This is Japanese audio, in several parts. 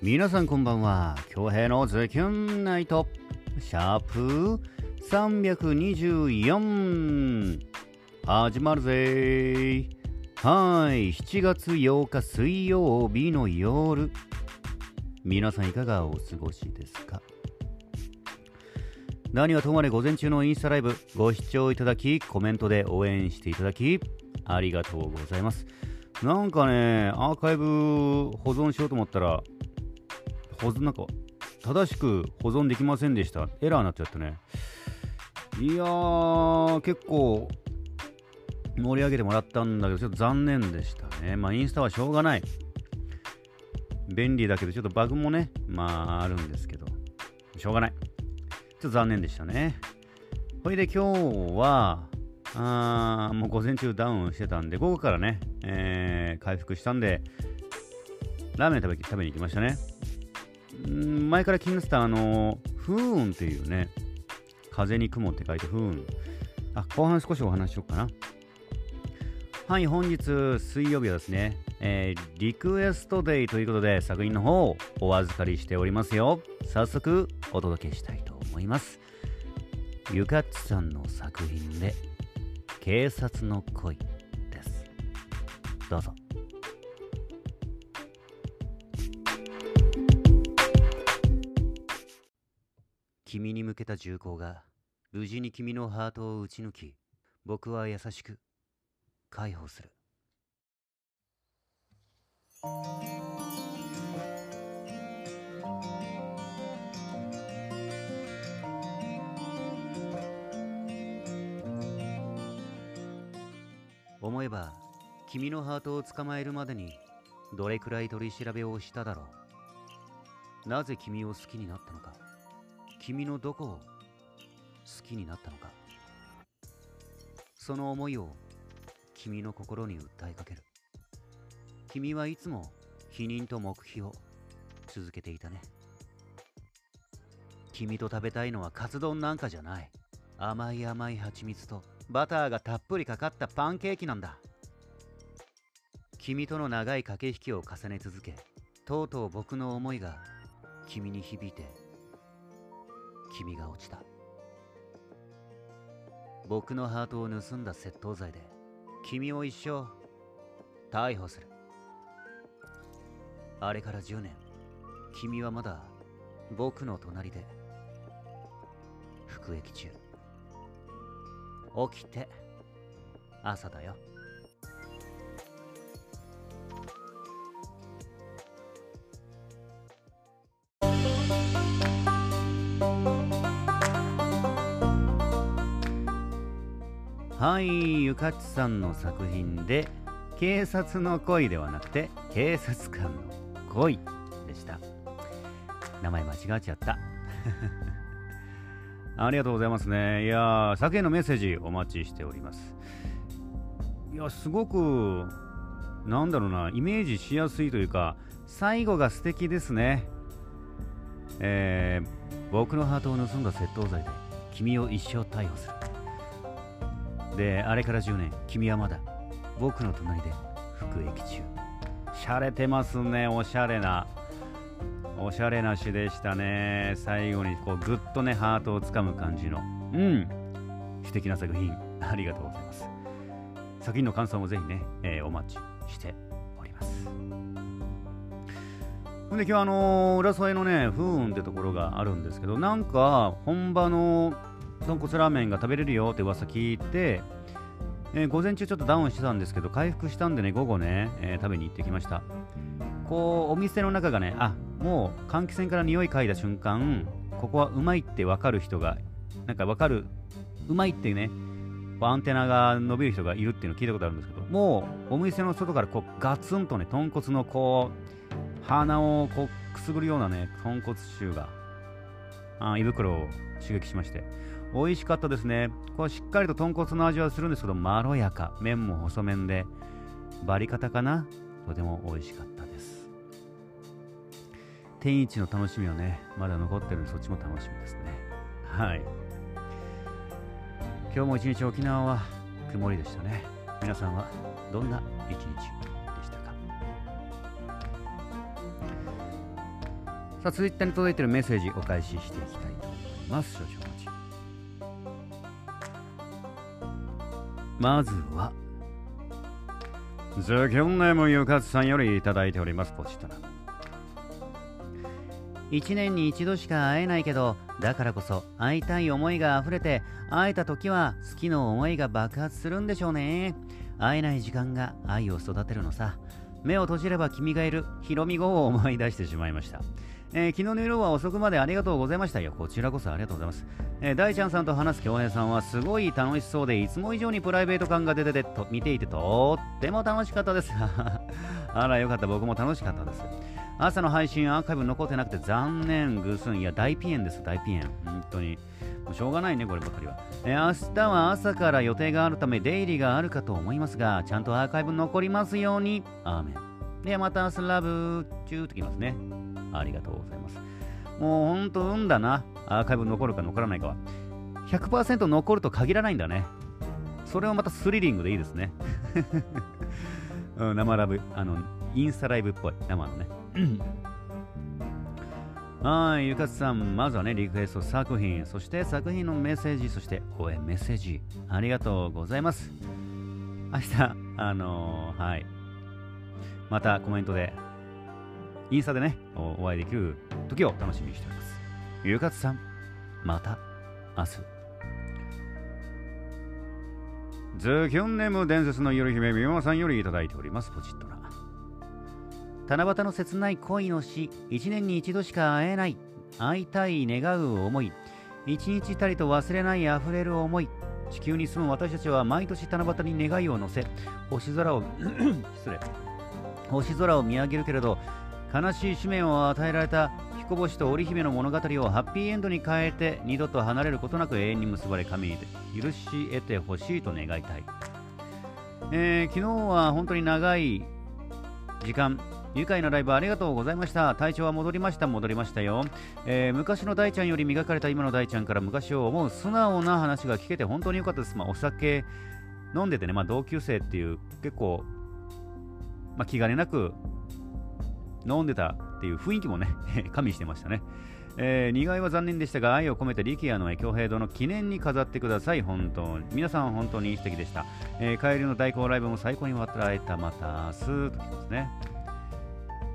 皆さんこんばんは。京平のズキュンナイト。シャープ324始まるぜ。はい。7月8日水曜日の夜。皆さんいかがお過ごしですか？何はともあれ午前中のインスタライブご視聴いただきコメントで応援していただきありがとうございます。なんかねアーカイブ保存しようと思ったら保存なんか正しく保存できませんでした。エラーになっちゃってね。いやー結構盛り上げてもらったんだけどちょっと残念でしたね。まあインスタはしょうがない。便利だけどちょっとバグもねまああるんですけど。しょうがない。ちょっと残念でしたね。ほいで今日はあーもう午前中ダウンしてたんで午後からね、えー回復したんでラーメン食べ食べに行きましたね。前から気になってたあの風雲っていうね風に雲って書いて風雲。あ後半少しお話ししようかな。はい本日水曜日はですね、えーリクエストデイということで作品の方をお預かりしておりますよ。早速お届けしたいと思います。ゆかっちさんの作品で警察の恋です。どうぞ。君に向けた銃口が無事に君のハートを撃ち抜き僕は優しく解放する。思えば君のハートを捕まえるまでにどれくらい取り調べをしただろう。なぜ君を好きになったのか。君のどこを好きになったのか。その思いを君の心に訴えかける。君はいつも否認と黙秘を続けていたね。君と食べたいのはカツ丼なんかじゃない。甘い甘い蜂蜜とバターがたっぷりかかったパンケーキなんだ。君との長い駆け引きを重ね続けとうとう僕の思いが君に響いて君が落ちた。僕のハートを盗んだ窃盗罪で君を一生逮捕する。あれから10年君はまだ僕の隣で服役中。起きて朝だよ。ゆかちさんの作品で警察の恋ではなくて警察官の恋でした名前間違っちゃった ありがとうございますね。いやー、作品のメッセージお待ちしております。いや、すごく、なんだろうな、イメージしやすいというか、最後が素敵ですね。えー、僕のハートを盗んだ窃盗罪で、君を一生逮捕する。で、あれから10年、君はまだ、僕の隣で服役中。しゃれてますね、おしゃれな。おしゃれな詩でしたね。最後にこうぐっとね、ハートをつかむ感じの。うん。素敵な作品、ありがとうございます。作品の感想もぜひね、えーお待ちしております。ほんで今日はあのー浦添のね、風雲ってところがあるんですけど、なんか本場の豚骨ラーメンが食べれるよって噂聞いて、えー午前中ちょっとダウンしてたんですけど、回復したんでね、午後ね、えー食べに行ってきました。こうお店の中がねあもう換気扇から匂い嗅いだ瞬間ここはうまいって分かる人がなんか分かるうまいってねアンテナが伸びる人がいるっていうのを聞いたことあるんですけどもうお店の外からこうガツンとね豚骨のこう鼻をこうくすぐるようなね豚骨臭があ胃袋を刺激しまして美味しかったですね。こうしっかりと豚骨の味はするんですけどまろやか。麺も細麺でバリ方かな？とても美味しかったです。天一の楽しみはねまだ残ってるんでそっちも楽しみですね。はい。今日も一日沖縄は曇りでしたね。皆さんはどんな一日でしたか？さあ、ツイッターに届いているメッセージお返ししていきたいと思います。少々まずは、ズキョンネームゆかつさんよりいただいております。ポチッとな。1年に一度しか会えないけどだからこそ会いたい思いが溢れて会えた時は好きの思いが爆発するんでしょうね会えない時間が愛を育てるのさ目を閉じれば君がいるひろみ語を思い出してしまいましたえー、昨日の夜は遅くまでありがとうございましたよ。こちらこそありがとうございます。えー、大ちゃんさんと話す恭平さんはすごい楽しそうで、いつも以上にプライベート感が出ててと見ていてとっても楽しかったです。あら、よかった。僕も楽しかったです。朝の配信アーカイブ残ってなくて残念、ぐすん。いや、大ピエンです、大ピエン。本当に。もうしょうがないね、こればかりは。え、明日は朝から予定があるため、出入りがあるかと思いますが、ちゃんとアーカイブ残りますように。アーメン。ではまた明日ラブチューときますね。ありがとうございます。もうほんと運だな。アーカイブ残るか残らないかは。100%残ると限らないんだね。それはまたスリリングでいいですね。うん、生ラブ、あの、インスタライブっぽい、生のね。はい、ゆかつさん、まずはね、リクエスト作品、そして作品のメッセージ、そして応援メッセージ、ありがとうございます。明日、あのー、はい、またコメントでインスタでね、お会いできる時を楽しみにしております。ゆかつさん、また明日。ズキュンネーム伝説の夜姫みまさんよりいただいております。ポチッとな。七夕の切ない恋の死、一年に一度しか会えない、会いたい願う思い、一日たりと忘れない溢れる思い、地球に住む私たちは毎年七夕に願いを乗せ、星空を 失礼、星空を見上げるけれど、悲しい使命を与えられた彦星と織姫の物語をハッピーエンドに変えて二度と離れることなく永遠に結ばれ神に許し得てほしいと願いたい、えー、昨日は本当に長い時間愉快なライブありがとうございました。体調は戻りました。戻りましたよ、えー、昔の大ちゃんより磨かれた今の大ちゃんから昔を思う素直な話が聞けて本当に良かったです、まあ、お酒飲んでてね、まあ、同級生っていう結構、まあ、気兼ねなく飲んでたっていう雰囲気もね、加味してましたね。えー、苦いは残念でしたが、愛を込めて力也の京平堂の記念に飾ってください。本当に。皆さん本当に素敵でした。えー、帰りの代行ライブも最高に笑えた。また明日ときますね。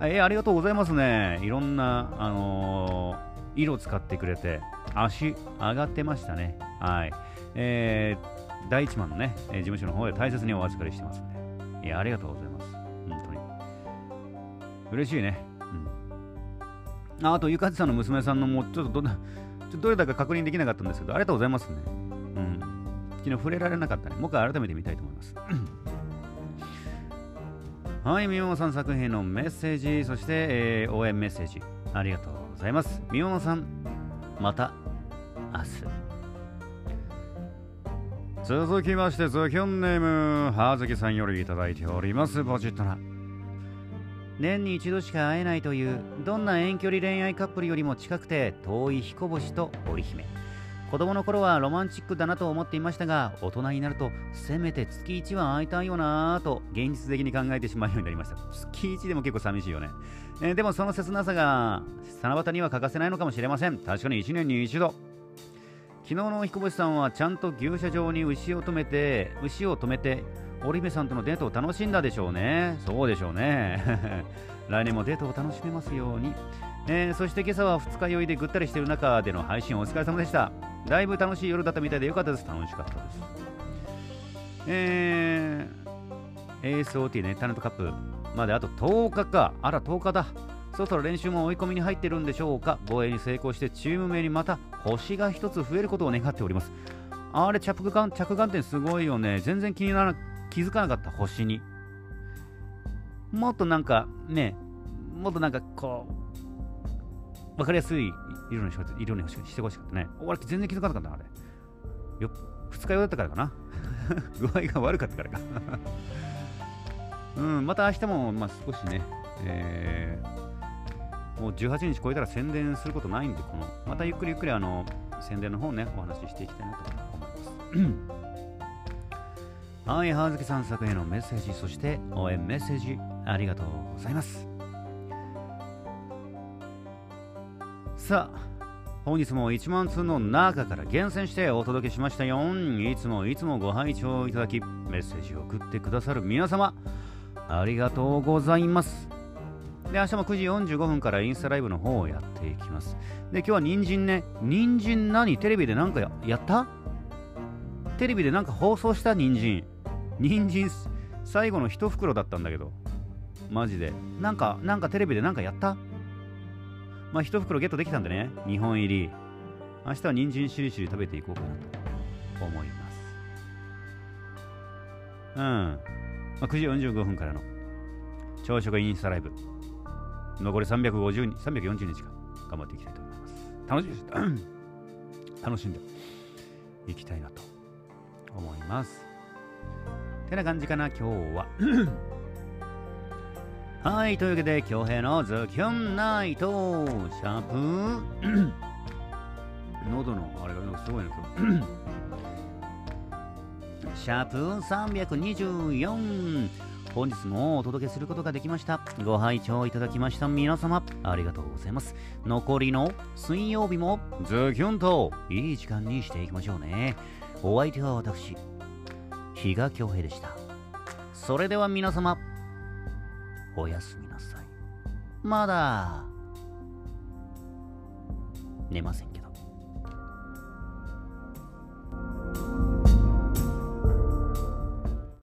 えー、ありがとうございますね。いろんな、あのー、色使ってくれて、足上がってましたね。はい。えー、第一番のね、事務所の方で大切にお預かりしてますんで。いや、ありがとうございます。嬉しいね。うん。ああと、ゆかちさんの娘さんのもうちょっとど、ちょっとどれだか確認できなかったんですけど、ありがとうございますね。うん。昨日触れられなかったね。もう一回改めて見たいと思います。はい、みももさん作品のメッセージ、そして、えー、応援メッセージ、ありがとうございます。みももさん、また明日。続きまして、ズキョンネーム、はずきさんよりいただいております。ポチッとな。年に一度しか会えないというどんな遠距離恋愛カップルよりも近くて遠い彦星と織姫。子供の頃はロマンチックだなと思っていましたが大人になるとせめて月1は会いたいよなぁと現実的に考えてしまうようになりました。月1でも結構寂しいよね、えー、でもその切なさが七夕には欠かせないのかもしれません。確かに1年に一度。昨日の彦星さんはちゃんと牛舎場に牛を止めて牛を止めて織姫さんとのデートを楽しんだでしょうね。そうでしょうね。来年もデートを楽しめますように。えー、そして今朝は二日酔いでぐったりしている中での配信お疲れ様でした。だいぶ楽しい夜だったみたいでよかったです。楽しかったです。えー、ASOT ね、タレントカップまであと10日か。あら、10日だ。そろそろ練習も追い込みに入ってるんでしょうか。防衛に成功してチーム名にまた星が1つ増えることを願っております。あれ着眼、着眼点すごいよね。全然気になら気づかなかった星に。もっとなんかねもっとなんかこう分かりやすい色にし色にしてほしかったね。俺全然気づかなかったなあれ。よ二日酔いだったからかな。具合が悪かったからか。うんまた明日も、まあ、少しね、えー、もう18日超えたら宣伝することないんでこのまたゆっくりゆっくりあの宣伝の方ねお話ししていきたいなと思います。はい、はずきさん作へのメッセージ、そして応援メッセージ、ありがとうございます。さあ本日も1万通の中から厳選してお届けしましたよ。いつもいつもご拝聴いただきメッセージを送ってくださる皆様ありがとうございます。で明日も9時45分からインスタライブの方をやっていきます。で今日は人参ね。人参何？テレビで何かややった？テレビでなんか放送した人参。人参最後の一袋だったんだけどマジでなんかなんかテレビで何かやった？まあ、一袋ゲットできたんでね、2本入り。明日は人参しりしり食べていこうかなと思います。うん。まあ、9時45分からの朝食インスタライブ。残り350 340日間頑張っていきたいと思います。楽しみ楽しんでいきたいなと思います。てな感じかな、今日は。はい、というわけで、京平のズキュンナイト、シャープ 喉のあれがすごいな、今日。シャープ324。本日もお届けすることができました。ご拝聴いただきました皆様、ありがとうございます。残りの水曜日もズキュンといい時間にしていきましょうね。お相手は私、比嘉京平でした。それでは皆様、おやすみなさい。まだ寝ません。